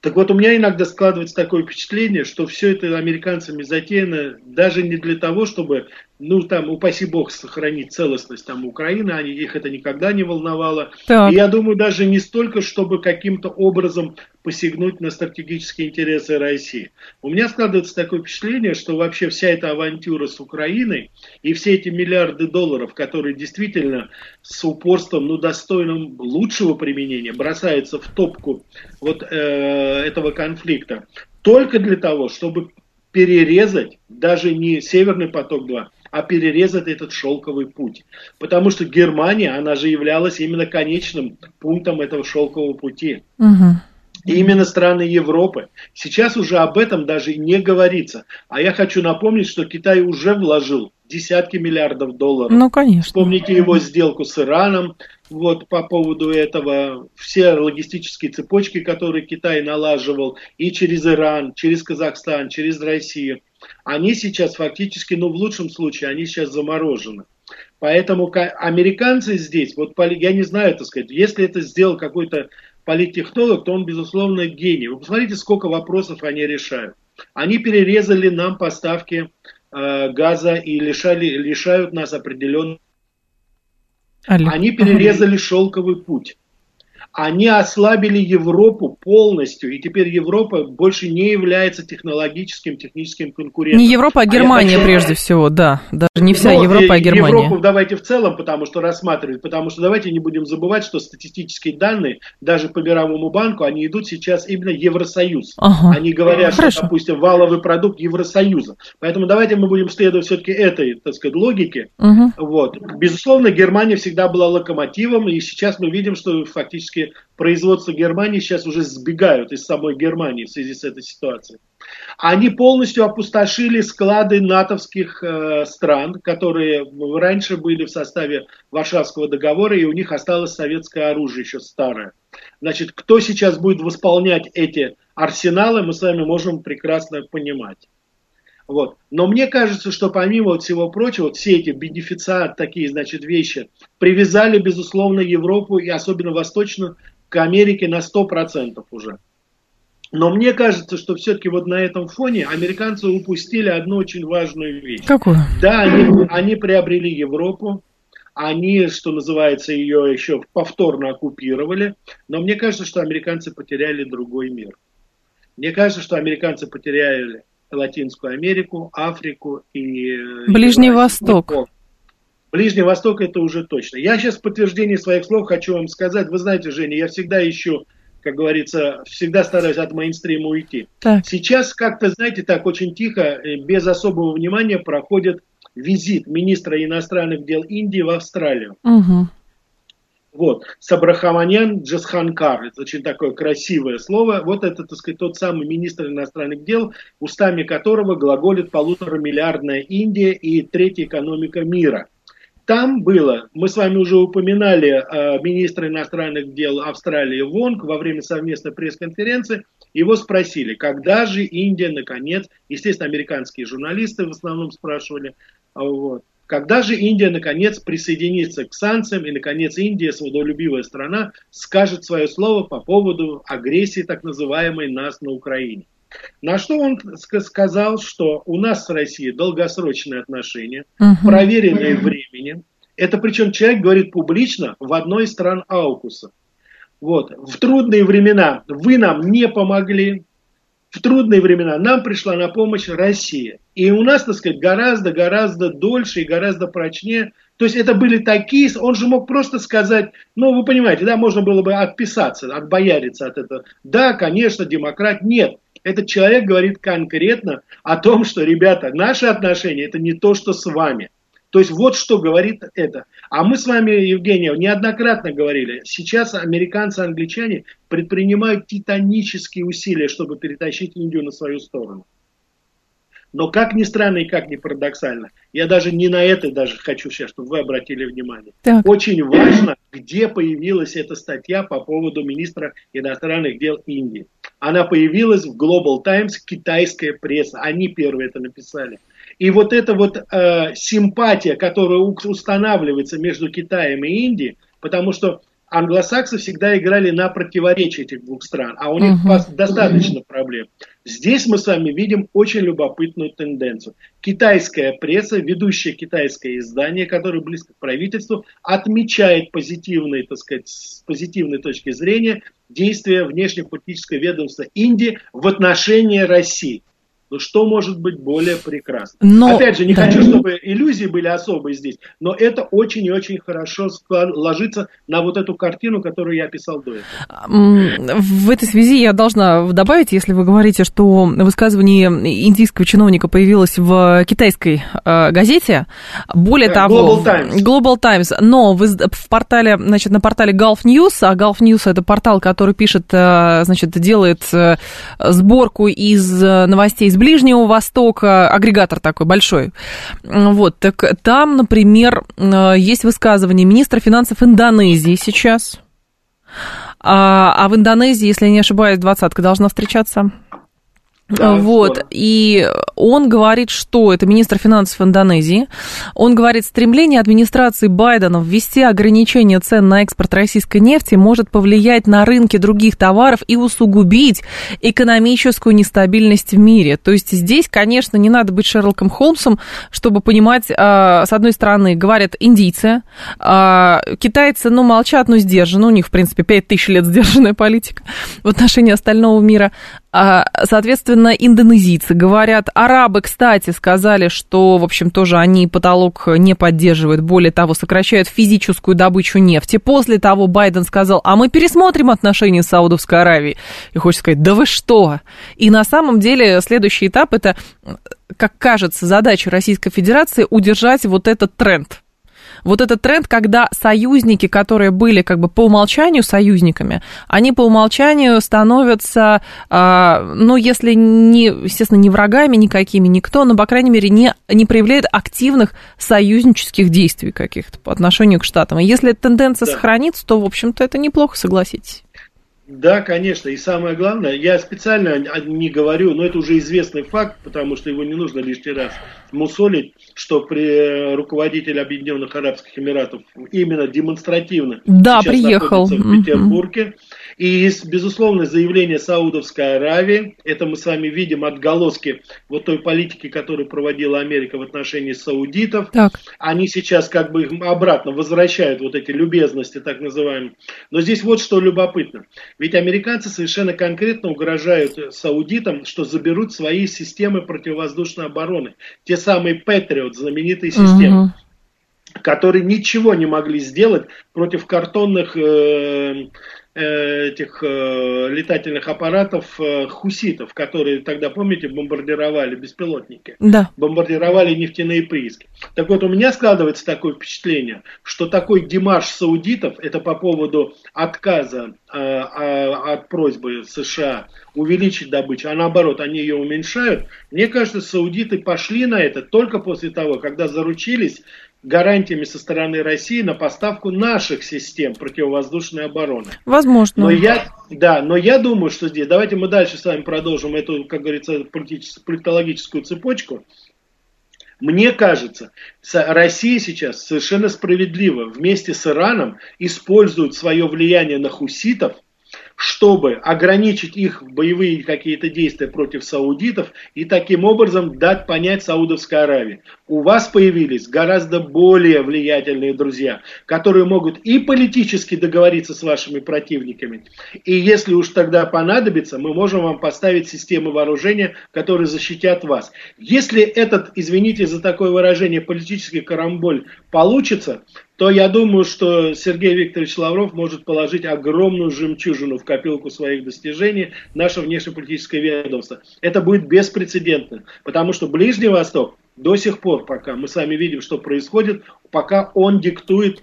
Так вот, у меня иногда складывается такое впечатление, что все это американцами затеяно даже не для того, чтобы ну, там, упаси бог, сохранить целостность там Украины, они, их это никогда не волновало. Так. И я думаю, даже не столько, чтобы каким-то образом посягнуть на стратегические интересы России. У меня складывается такое впечатление, что вообще вся эта авантюра с Украиной и все эти миллиарды долларов, которые действительно с упорством, ну, достойным лучшего применения, бросаются в топку вот э, этого конфликта, только для того, чтобы перерезать даже не Северный поток-2, а перерезать этот шелковый путь. Потому что Германия, она же являлась именно конечным пунктом этого шелкового пути. Угу. И именно страны Европы. Сейчас уже об этом даже не говорится. А я хочу напомнить, что Китай уже вложил десятки миллиардов долларов. Ну, конечно. Вспомните его сделку с Ираном, вот по поводу этого, все логистические цепочки, которые Китай налаживал и через Иран, через Казахстан, через Россию они сейчас фактически, ну в лучшем случае, они сейчас заморожены. Поэтому американцы здесь, вот я не знаю, так сказать, если это сделал какой-то политтехнолог, то он, безусловно, гений. Вы посмотрите, сколько вопросов они решают. Они перерезали нам поставки э, газа и лишали, лишают нас определенных... Они перерезали шелковый путь они ослабили Европу полностью, и теперь Европа больше не является технологическим, техническим конкурентом. Не Европа, а Германия а хочу... прежде всего, да. Даже не вся Но, Европа, а Германия. Европу давайте в целом, потому что рассматривать, потому что давайте не будем забывать, что статистические данные, даже по мировому банку, они идут сейчас именно Евросоюз. Ага. Они говорят, Хорошо. что, допустим, валовый продукт Евросоюза. Поэтому давайте мы будем следовать все-таки этой, так сказать, логике. Угу. Вот. Безусловно, Германия всегда была локомотивом, и сейчас мы видим, что фактически все производства Германии сейчас уже сбегают из самой Германии в связи с этой ситуацией. Они полностью опустошили склады натовских э, стран, которые раньше были в составе Варшавского договора, и у них осталось советское оружие еще старое. Значит, кто сейчас будет восполнять эти арсеналы, мы с вами можем прекрасно понимать. Вот. Но мне кажется, что помимо всего прочего, вот все эти бенефициат, такие, значит, вещи, привязали, безусловно, Европу и особенно Восточную к Америке на 100% уже. Но мне кажется, что все-таки вот на этом фоне американцы упустили одну очень важную вещь. Какую? Да, они, они приобрели Европу, они, что называется, ее еще повторно оккупировали, но мне кажется, что американцы потеряли другой мир. Мне кажется, что американцы потеряли Латинскую Америку, Африку и... Э, Ближний Евразию. Восток. Ближний Восток это уже точно. Я сейчас в подтверждение своих слов хочу вам сказать. Вы знаете, Женя, я всегда ищу как говорится, всегда стараюсь от мейнстрима уйти. Так. Сейчас как-то, знаете, так очень тихо, э, без особого внимания проходит визит министра иностранных дел Индии в Австралию. Угу. Вот, Сабрахаманян Джасханкар, это очень такое красивое слово. Вот это, так сказать, тот самый министр иностранных дел, устами которого глаголит полуторамиллиардная Индия и третья экономика мира – там было, мы с вами уже упоминали э, министра иностранных дел Австралии Вонг во время совместной пресс-конференции. Его спросили, когда же Индия наконец, естественно, американские журналисты в основном спрашивали, а, вот, когда же Индия наконец присоединится к санкциям и наконец Индия, свободолюбивая страна, скажет свое слово по поводу агрессии так называемой нас на Украине. На что он сказал, что у нас с Россией долгосрочные отношения, угу. проверенные временем. Это причем человек говорит публично в одной из стран Аукуса. Вот. В трудные времена вы нам не помогли, в трудные времена нам пришла на помощь Россия. И у нас, так сказать, гораздо-гораздо дольше и гораздо прочнее. То есть это были такие, он же мог просто сказать, ну вы понимаете, да, можно было бы отписаться, отбояриться от этого. Да, конечно, демократ, нет. Этот человек говорит конкретно о том, что, ребята, наши отношения это не то, что с вами. То есть вот что говорит это. А мы с вами, Евгения, неоднократно говорили, сейчас американцы, англичане предпринимают титанические усилия, чтобы перетащить Индию на свою сторону. Но как ни странно и как ни парадоксально, я даже не на это даже хочу сейчас, чтобы вы обратили внимание. Так. Очень важно, где появилась эта статья по поводу министра иностранных дел Индии. Она появилась в Global Times, китайская пресса. Они первые это написали. И вот эта вот э, симпатия, которая устанавливается между Китаем и Индией, потому что англосаксы всегда играли на противоречие этих двух стран, а у них uh-huh. достаточно проблем. Здесь мы с вами видим очень любопытную тенденцию. Китайская пресса, ведущее китайское издание, которое близко к правительству, отмечает позитивные, так сказать, с позитивной точки зрения действия внешнеполитического ведомства Индии в отношении России. Ну что может быть более прекрасно? Но, Опять же, не да. хочу, чтобы иллюзии были особые здесь, но это очень и очень хорошо ложится на вот эту картину, которую я описал до этого. В этой связи я должна добавить, если вы говорите, что высказывание индийского чиновника появилось в китайской э, газете, более да, того... Global Times. Global Times, но в, в портале, значит, на портале Gulf News, а Gulf News это портал, который пишет, э, значит, делает э, сборку из новостей из Ближнего Востока, агрегатор такой большой. Вот, так там, например, э, есть высказывание министра финансов Индонезии сейчас. А, а в Индонезии, если я не ошибаюсь, двадцатка должна встречаться. Да, вот, скоро. и он говорит, что это министр финансов Индонезии. Он говорит, стремление администрации Байдена ввести ограничение цен на экспорт российской нефти может повлиять на рынки других товаров и усугубить экономическую нестабильность в мире. То есть здесь, конечно, не надо быть Шерлоком Холмсом, чтобы понимать, а, с одной стороны, говорят индийцы, а, китайцы, ну, молчат, но сдержаны, у них, в принципе, 5000 лет сдержанная политика в отношении остального мира. А, соответственно, индонезийцы говорят. Арабы, кстати, сказали, что, в общем, тоже они потолок не поддерживают. Более того, сокращают физическую добычу нефти. После того Байден сказал, а мы пересмотрим отношения с Саудовской Аравией. И хочется сказать, да вы что? И на самом деле следующий этап это, как кажется, задача Российской Федерации удержать вот этот тренд вот этот тренд, когда союзники, которые были как бы по умолчанию союзниками, они по умолчанию становятся, а, ну, если не, естественно, не врагами никакими, никто, но, по крайней мере, не, не проявляет активных союзнических действий каких-то по отношению к Штатам. И если эта тенденция да. сохранится, то, в общем-то, это неплохо, согласитесь. Да, конечно. И самое главное, я специально не говорю, но это уже известный факт, потому что его не нужно лишний раз мусолить, что при руководитель Объединенных Арабских Эмиратов именно демонстративно да, сейчас приехал. находится в Петербурге. Mm-hmm. И, безусловно, заявление Саудовской Аравии, это мы с вами видим отголоски вот той политики, которую проводила Америка в отношении саудитов. Так. Они сейчас как бы обратно возвращают вот эти любезности, так называемые. Но здесь вот что любопытно. Ведь американцы совершенно конкретно угрожают саудитам, что заберут свои системы противовоздушной обороны. Те самые Patriot, знаменитые системы. Угу которые ничего не могли сделать против картонных э, этих э, летательных аппаратов э, хуситов, которые тогда, помните, бомбардировали беспилотники, да. бомбардировали нефтяные прииски. Так вот, у меня складывается такое впечатление, что такой демарш саудитов, это по поводу отказа э, а, от просьбы США увеличить добычу, а наоборот, они ее уменьшают. Мне кажется, саудиты пошли на это только после того, когда заручились гарантиями со стороны России на поставку наших систем противовоздушной обороны. Возможно. Но я, да, но я думаю, что здесь, давайте мы дальше с вами продолжим эту, как говорится, политологическую цепочку. Мне кажется, Россия сейчас совершенно справедливо вместе с Ираном использует свое влияние на хуситов – чтобы ограничить их боевые какие-то действия против саудитов и таким образом дать понять Саудовской Аравии. У вас появились гораздо более влиятельные друзья, которые могут и политически договориться с вашими противниками, и если уж тогда понадобится, мы можем вам поставить системы вооружения, которые защитят вас. Если этот, извините за такое выражение, политический карамболь получится, то я думаю, что Сергей Викторович Лавров может положить огромную жемчужину в копилку своих достижений наше внешнеполитическое ведомство. Это будет беспрецедентно, потому что Ближний Восток до сих пор, пока мы сами видим, что происходит, пока он диктует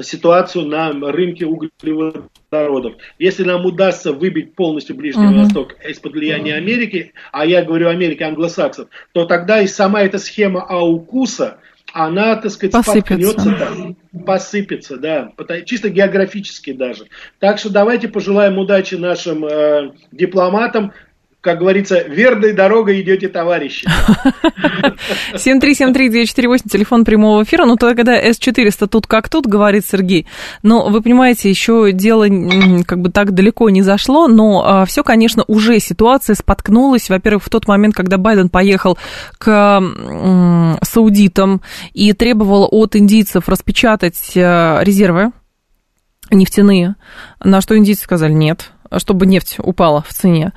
ситуацию на рынке углеводородов. Если нам удастся выбить полностью Ближний uh-huh. Восток из-под влияния Америки, а я говорю Америки англосаксов, то тогда и сама эта схема Аукуса – она, так сказать, посыпется. там, посыпется, да, чисто географически даже. Так что давайте пожелаем удачи нашим э, дипломатам, как говорится, верной дорогой идете, товарищи. [LAUGHS] 7373948, телефон прямого эфира. Ну, тогда С-400 тут как тут, говорит Сергей. Но вы понимаете, еще дело как бы так далеко не зашло, но а, все, конечно, уже ситуация споткнулась. Во-первых, в тот момент, когда Байден поехал к саудитам и требовал от индийцев распечатать а, резервы нефтяные, на что индийцы сказали нет, чтобы нефть упала в цене.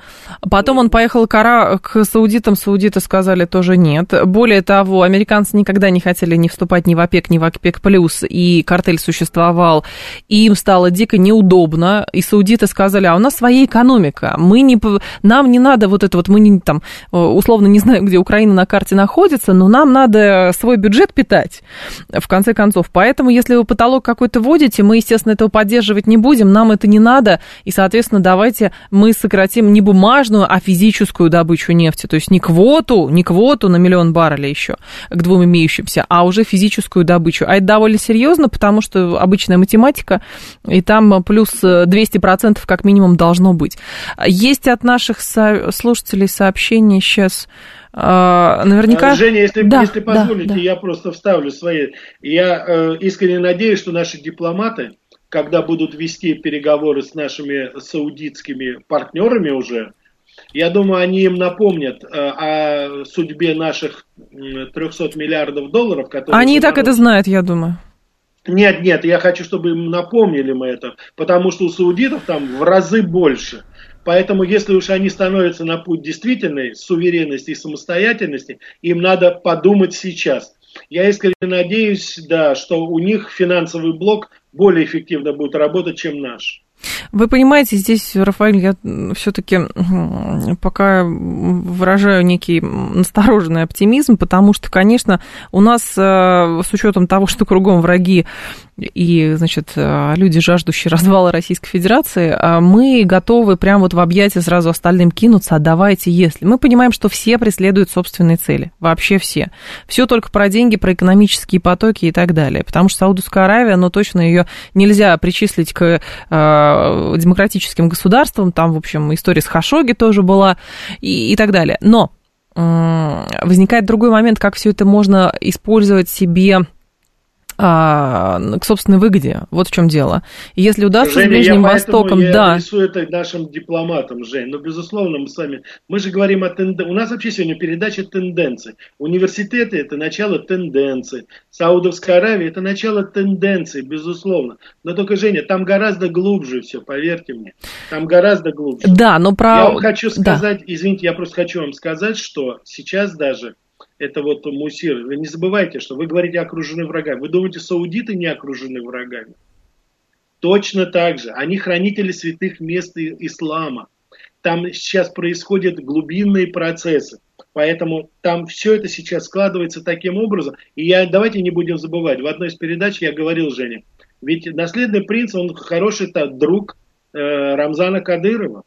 Потом он поехал к, к саудитам, саудиты сказали тоже нет. Более того, американцы никогда не хотели не вступать ни в ОПЕК, ни в ОПЕК+, плюс, и картель существовал, и им стало дико неудобно, и саудиты сказали, а у нас своя экономика, мы не, нам не надо вот это вот, мы не, там, условно не знаю, где Украина на карте находится, но нам надо свой бюджет питать, в конце концов. Поэтому, если вы потолок какой-то вводите, мы, естественно, этого поддерживать не будем, нам это не надо, и, соответственно, давайте мы сократим не бумажную, а физическую добычу нефти. То есть не квоту, не квоту на миллион баррелей еще к двум имеющимся, а уже физическую добычу. А это довольно серьезно, потому что обычная математика, и там плюс 200% как минимум должно быть. Есть от наших со- слушателей сообщения сейчас а, наверняка... Женя, если, да, если позволите, да, да. я просто вставлю свои. Я э, искренне надеюсь, что наши дипломаты когда будут вести переговоры с нашими саудитскими партнерами уже, я думаю, они им напомнят э, о судьбе наших 300 миллиардов долларов, которые... Они и так это знают, я думаю. Нет, нет, я хочу, чтобы им напомнили мы это, потому что у саудитов там в разы больше. Поэтому, если уж они становятся на путь действительной суверенности и самостоятельности, им надо подумать сейчас. Я искренне надеюсь, да, что у них финансовый блок более эффективно будет работать, чем наш. Вы понимаете, здесь, Рафаэль, я все-таки пока выражаю некий настороженный оптимизм, потому что, конечно, у нас э, с учетом того, что кругом враги и, значит, э, люди, жаждущие развала Российской Федерации, э, мы готовы прямо вот в объятия сразу остальным кинуться, а давайте, если. Мы понимаем, что все преследуют собственные цели, вообще все. Все только про деньги, про экономические потоки и так далее, потому что Саудовская Аравия, но точно ее нельзя причислить к э, демократическим государством, там, в общем, история с Хашоги тоже была и, и так далее. Но возникает другой момент, как все это можно использовать себе а, к собственной выгоде. Вот в чем дело. И если удастся Женя, с Ближним я Востоком, я да. рисую это нашим дипломатам, Жень. Но, безусловно, мы с вами... Мы же говорим о тенденции. У нас вообще сегодня передача тенденций. Университеты – это начало тенденций. Саудовская Аравия – это начало тенденций, безусловно. Но только, Женя, там гораздо глубже все, поверьте мне. Там гораздо глубже. Да, но про... Я вам хочу сказать, да. извините, я просто хочу вам сказать, что сейчас даже это вот мусир. Вы не забывайте, что вы говорите окружены врагами. Вы думаете, саудиты не окружены врагами? Точно так же. Они хранители святых мест ислама. Там сейчас происходят глубинные процессы. Поэтому там все это сейчас складывается таким образом. И я, давайте не будем забывать, в одной из передач я говорил Жене, ведь наследный принц, он хороший друг э, Рамзана Кадырова.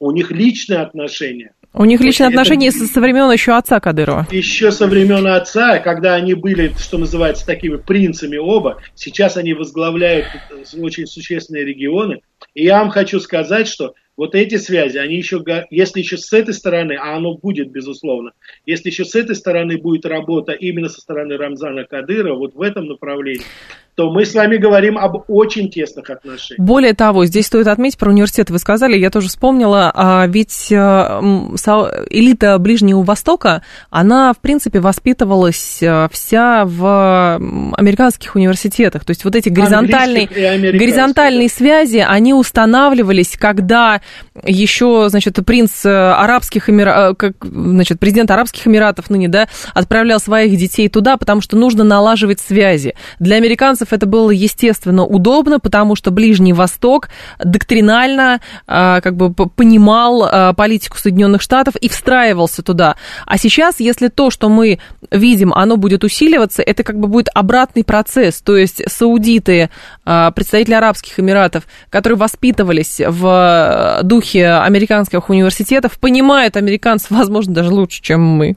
У них личные отношения. У них личные это... отношения со, со времен еще отца Кадырова. Еще со времен отца, когда они были, что называется, такими принцами оба, сейчас они возглавляют очень существенные регионы. И я вам хочу сказать, что вот эти связи, они еще, если еще с этой стороны, а оно будет, безусловно, если еще с этой стороны будет работа именно со стороны Рамзана Кадырова, вот в этом направлении, то мы с вами говорим об очень тесных отношениях. Более того, здесь стоит отметить про университет, вы сказали, я тоже вспомнила, а ведь э, элита Ближнего Востока, она, в принципе, воспитывалась э, вся в американских университетах. То есть вот эти горизонтальные, горизонтальные связи, они устанавливались, когда еще, значит, принц арабских эмиратов, значит, президент арабских эмиратов ныне, да, отправлял своих детей туда, потому что нужно налаживать связи. Для американцев это было, естественно, удобно, потому что Ближний Восток доктринально а, как бы понимал политику Соединенных Штатов и встраивался туда. А сейчас, если то, что мы видим, оно будет усиливаться, это как бы будет обратный процесс. То есть саудиты, представители Арабских Эмиратов, которые воспитывались в духе американских университетов, понимают американцев, возможно, даже лучше, чем мы.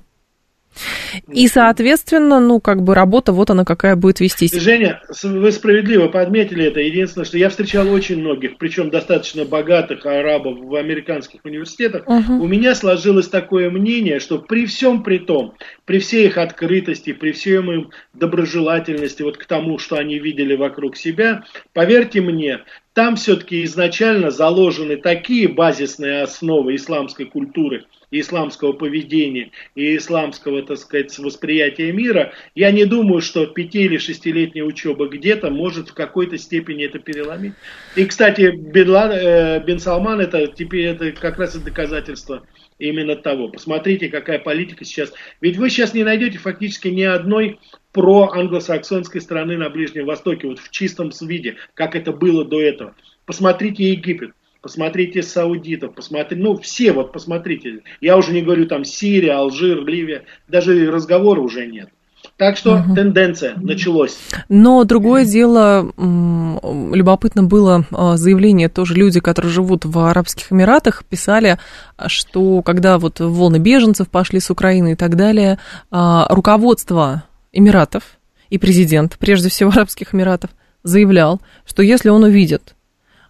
И, соответственно, ну, как бы работа, вот она какая будет вестись. Женя, вы справедливо подметили это. Единственное, что я встречал очень многих, причем достаточно богатых арабов в американских университетах. Угу. У меня сложилось такое мнение, что при всем при том, при всей их открытости, при всей им доброжелательности вот к тому, что они видели вокруг себя, поверьте мне, там все-таки изначально заложены такие базисные основы исламской культуры – исламского поведения, и исламского, так сказать, восприятия мира, я не думаю, что пяти- или шестилетняя учеба где-то может в какой-то степени это переломить. И, кстати, Бен, э, Бен Салман это теперь это как раз и доказательство именно того. Посмотрите, какая политика сейчас. Ведь вы сейчас не найдете фактически ни одной про англосаксонской страны на Ближнем Востоке, вот в чистом виде, как это было до этого. Посмотрите Египет посмотрите саудитов, посмотрите, ну все вот посмотрите. Я уже не говорю там Сирия, Алжир, Ливия, даже разговора уже нет. Так что угу. тенденция началась. Но другое дело, любопытно было а, заявление, тоже люди, которые живут в Арабских Эмиратах, писали, что когда вот волны беженцев пошли с Украины и так далее, а, руководство Эмиратов и президент, прежде всего [LAUGHS] Арабских Эмиратов, заявлял, что если он увидит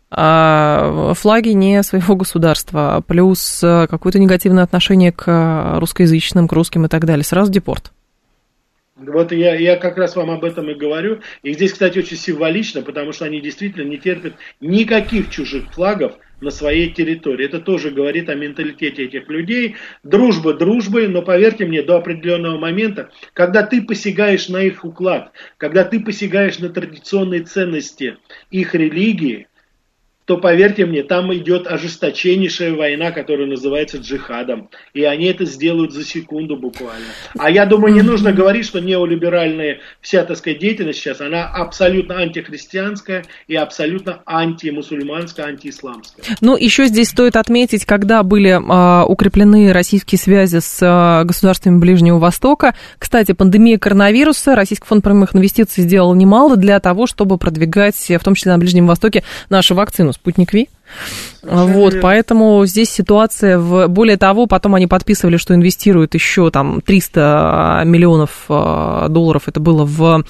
флаги не своего государства, плюс э, какое-то негативное отношение к русскоязычным, к русским и так далее. Сразу депорт. Вот я, я как раз вам об этом и говорю. И здесь, кстати, очень символично, потому что они действительно не терпят никаких чужих флагов на своей территории. Это тоже говорит о менталитете этих людей. Дружба дружбой, но поверьте мне, до определенного момента, когда ты посягаешь на их уклад, когда ты посягаешь на традиционные ценности их религии, то поверьте мне, там идет ожесточеннейшая война, которая называется джихадом. И они это сделают за секунду буквально. А я думаю, не нужно говорить, что неолиберальная вся, так сказать, деятельность сейчас, она абсолютно антихристианская и абсолютно антимусульманская, антиисламская. Ну, еще здесь стоит отметить, когда были э, укреплены российские связи с э, государствами Ближнего Востока. Кстати, пандемия коронавируса, Российский фонд прямых инвестиций сделал немало для того, чтобы продвигать, в том числе на Ближнем Востоке, нашу вакцину спутник Ви. Вот, поэтому здесь ситуация в... Более того, потом они подписывали, что инвестируют еще там 300 миллионов э, долларов, это было в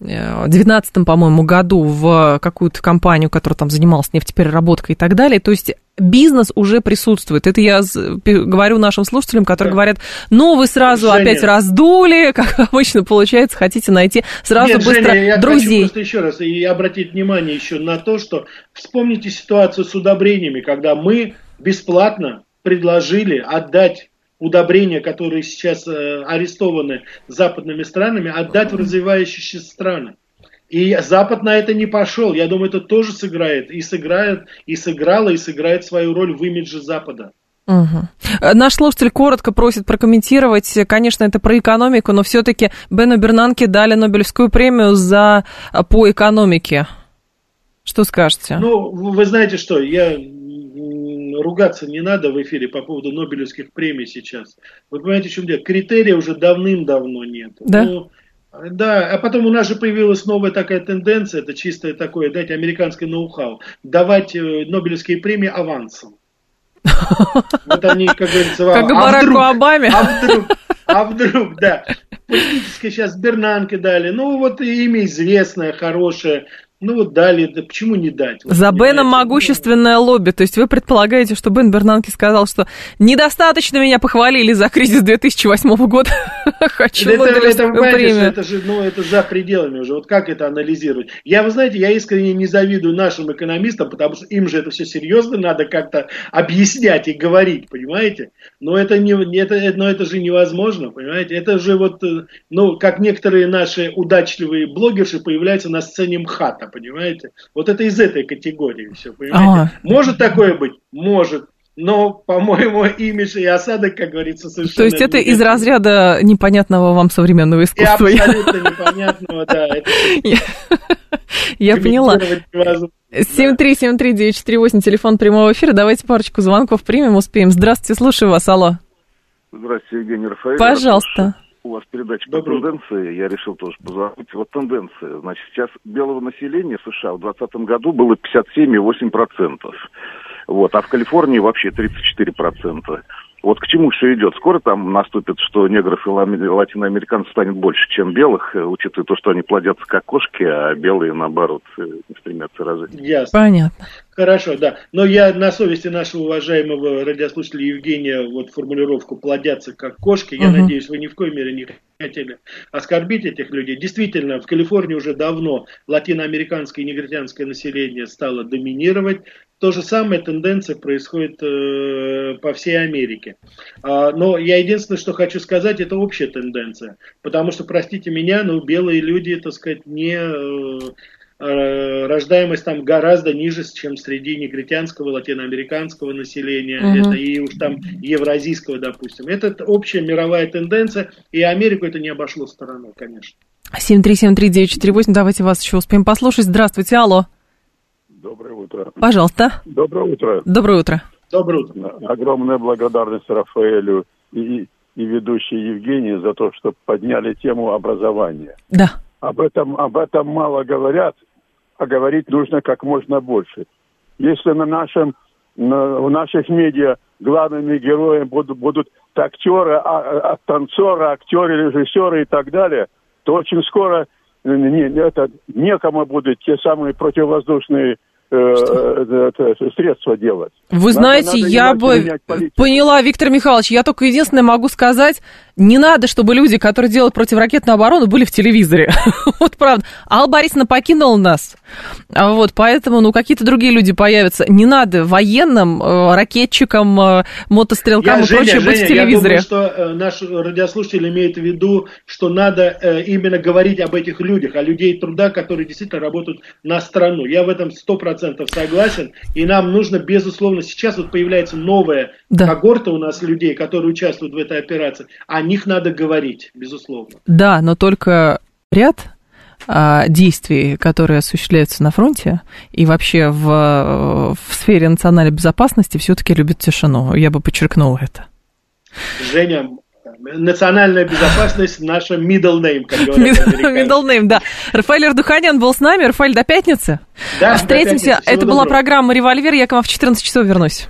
2019, по-моему, году в какую-то компанию, которая там занималась нефтепереработкой и так далее. То есть бизнес уже присутствует. Это я говорю нашим слушателям, которые да. говорят, ну, вы сразу Женя. опять раздули, [LAUGHS] как обычно получается, хотите найти сразу Нет, быстро Женя, я друзей. Хочу просто еще раз и обратить внимание еще на то, что вспомните ситуацию с удобрениями, когда мы бесплатно предложили отдать удобрения, которые сейчас э, арестованы западными странами, отдать в развивающиеся страны. И Запад на это не пошел. Я думаю, это тоже сыграет. И сыграет, и сыграло, и сыграет свою роль в имидже Запада. Угу. Наш слушатель коротко просит прокомментировать. Конечно, это про экономику, но все-таки Бену Бернанке дали Нобелевскую премию за по экономике. Что скажете? Ну, вы знаете что, я ругаться не надо в эфире по поводу Нобелевских премий сейчас. Вы понимаете, в чем дело? Критерия уже давным-давно нет. Да? Ну, да, а потом у нас же появилась новая такая тенденция, это чистое такое, знаете, американское ноу-хау, давать э, Нобелевские премии авансом. Вот они, как говорится, как а Бараку вдруг, Обаме. А вдруг, а вдруг, да. Политическое сейчас Бернанке дали. Ну, вот имя известное, хорошее. Ну вот дали, да почему не дать? Вот, За Беном могущественное лобби. То есть вы предполагаете, что Бен Бернанки сказал, что недостаточно меня похвалили за кризис 2008 года. [LAUGHS] Хочу это, это, премию. Это же, ну, это за пределами уже. Вот как это анализировать? Я, вы знаете, я искренне не завидую нашим экономистам, потому что им же это все серьезно надо как-то объяснять и говорить, понимаете? Но это, не, это, но это же невозможно, понимаете? Это же вот, э, ну, как некоторые наши удачливые блогерши появляются на сцене МХАТа понимаете? Вот это из этой категории все, понимаете? А. Может такое быть? Может. Но, по-моему, имидж и осадок, как говорится, совершенно... То есть это из разряда непонятного вам современного искусства? И абсолютно непонятного, да. Я поняла. 7373948, телефон прямого эфира. Давайте парочку звонков примем, успеем. Здравствуйте, слушаю вас, алло. Здравствуйте, Евгений Рафаэль. Пожалуйста у вас передача по тенденции, я решил тоже позвонить. Вот тенденция. Значит, сейчас белого населения США в 2020 году было 57,8%. Вот, а в Калифорнии вообще 34%. Вот к чему все идет? Скоро там наступит, что негров и латиноамериканцев станет больше, чем белых, э, учитывая то, что они плодятся как кошки, а белые, наоборот, э, стремятся развить. Ясно. Понятно. Хорошо, да. Но я на совести нашего уважаемого радиослушателя Евгения вот формулировку «плодятся как кошки». Я угу. надеюсь, вы ни в коей мере не хотели оскорбить этих людей. Действительно, в Калифорнии уже давно латиноамериканское и негритянское население стало доминировать. То же самое тенденция происходит э, по всей Америке. А, но я единственное, что хочу сказать, это общая тенденция. Потому что, простите меня, но белые люди, так сказать, не... Э, рождаемость там гораздо ниже, чем среди негритянского, латиноамериканского населения, uh-huh. это и уж там евразийского, допустим. Это общая мировая тенденция, и Америку это не обошло стороной, конечно. 7373948, давайте вас еще успеем послушать. Здравствуйте, алло. Доброе утро. Пожалуйста. Доброе утро. Доброе утро. Доброе утро. Огромная благодарность Рафаэлю и, и ведущей Евгении за то, что подняли тему образования. Да. Об этом, об этом мало говорят, а говорить нужно как можно больше. Если на нашем, на, в наших медиа главными героями будут, будут актеры, а, а, танцоры, актеры, режиссеры и так далее, то очень скоро не, это, некому будут те самые противовоздушные Э, э, средства делать. Вы знаете, надо я бы поняла, Виктор Михайлович, я только единственное могу сказать, не надо, чтобы люди, которые делают противоракетную оборону, были в телевизоре. [LAUGHS] вот правда. Алла Борисовна покинула нас. А вот, поэтому, ну, какие-то другие люди появятся. Не надо военным, э, ракетчикам, мотострелкам я, и Женя, прочее Женя, быть в телевизоре. Я думаю, что наш радиослушатель имеет в виду, что надо именно говорить об этих людях, о людей труда, которые действительно работают на страну. Я в этом сто процентов процентов согласен. И нам нужно, безусловно, сейчас вот появляется новая да. когорта у нас людей, которые участвуют в этой операции. О них надо говорить, безусловно. Да, но только ряд а, действий, которые осуществляются на фронте и вообще в, в сфере национальной безопасности все-таки любят тишину. Я бы подчеркнула это. Женя, национальная безопасность наша middle name, как говорят Middle name, да. Рафаэль Ардуханян был с нами. Рафаэль, до пятницы. Да, Встретимся. До пятницы. Это была доброго. программа «Револьвер». Я к вам в 14 часов вернусь.